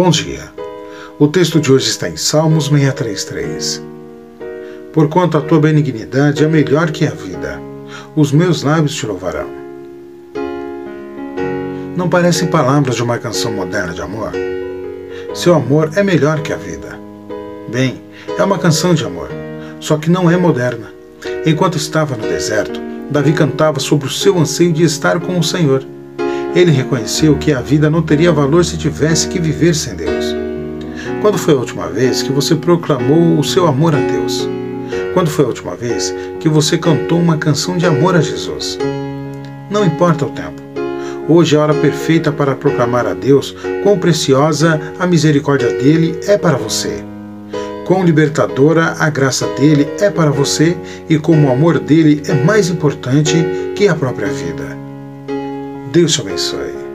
Bom dia. O texto de hoje está em Salmos 633. Porquanto a tua benignidade é melhor que a vida, os meus lábios te louvarão. Não parecem palavras de uma canção moderna de amor? Seu amor é melhor que a vida. Bem, é uma canção de amor, só que não é moderna. Enquanto estava no deserto, Davi cantava sobre o seu anseio de estar com o Senhor. Ele reconheceu que a vida não teria valor se tivesse que viver sem Deus. Quando foi a última vez que você proclamou o seu amor a Deus? Quando foi a última vez que você cantou uma canção de amor a Jesus? Não importa o tempo. Hoje é a hora perfeita para proclamar a Deus quão preciosa a misericórdia dele é para você. Quão libertadora a graça dele é para você e como o amor dele é mais importante que a própria vida. Deus te abençoe.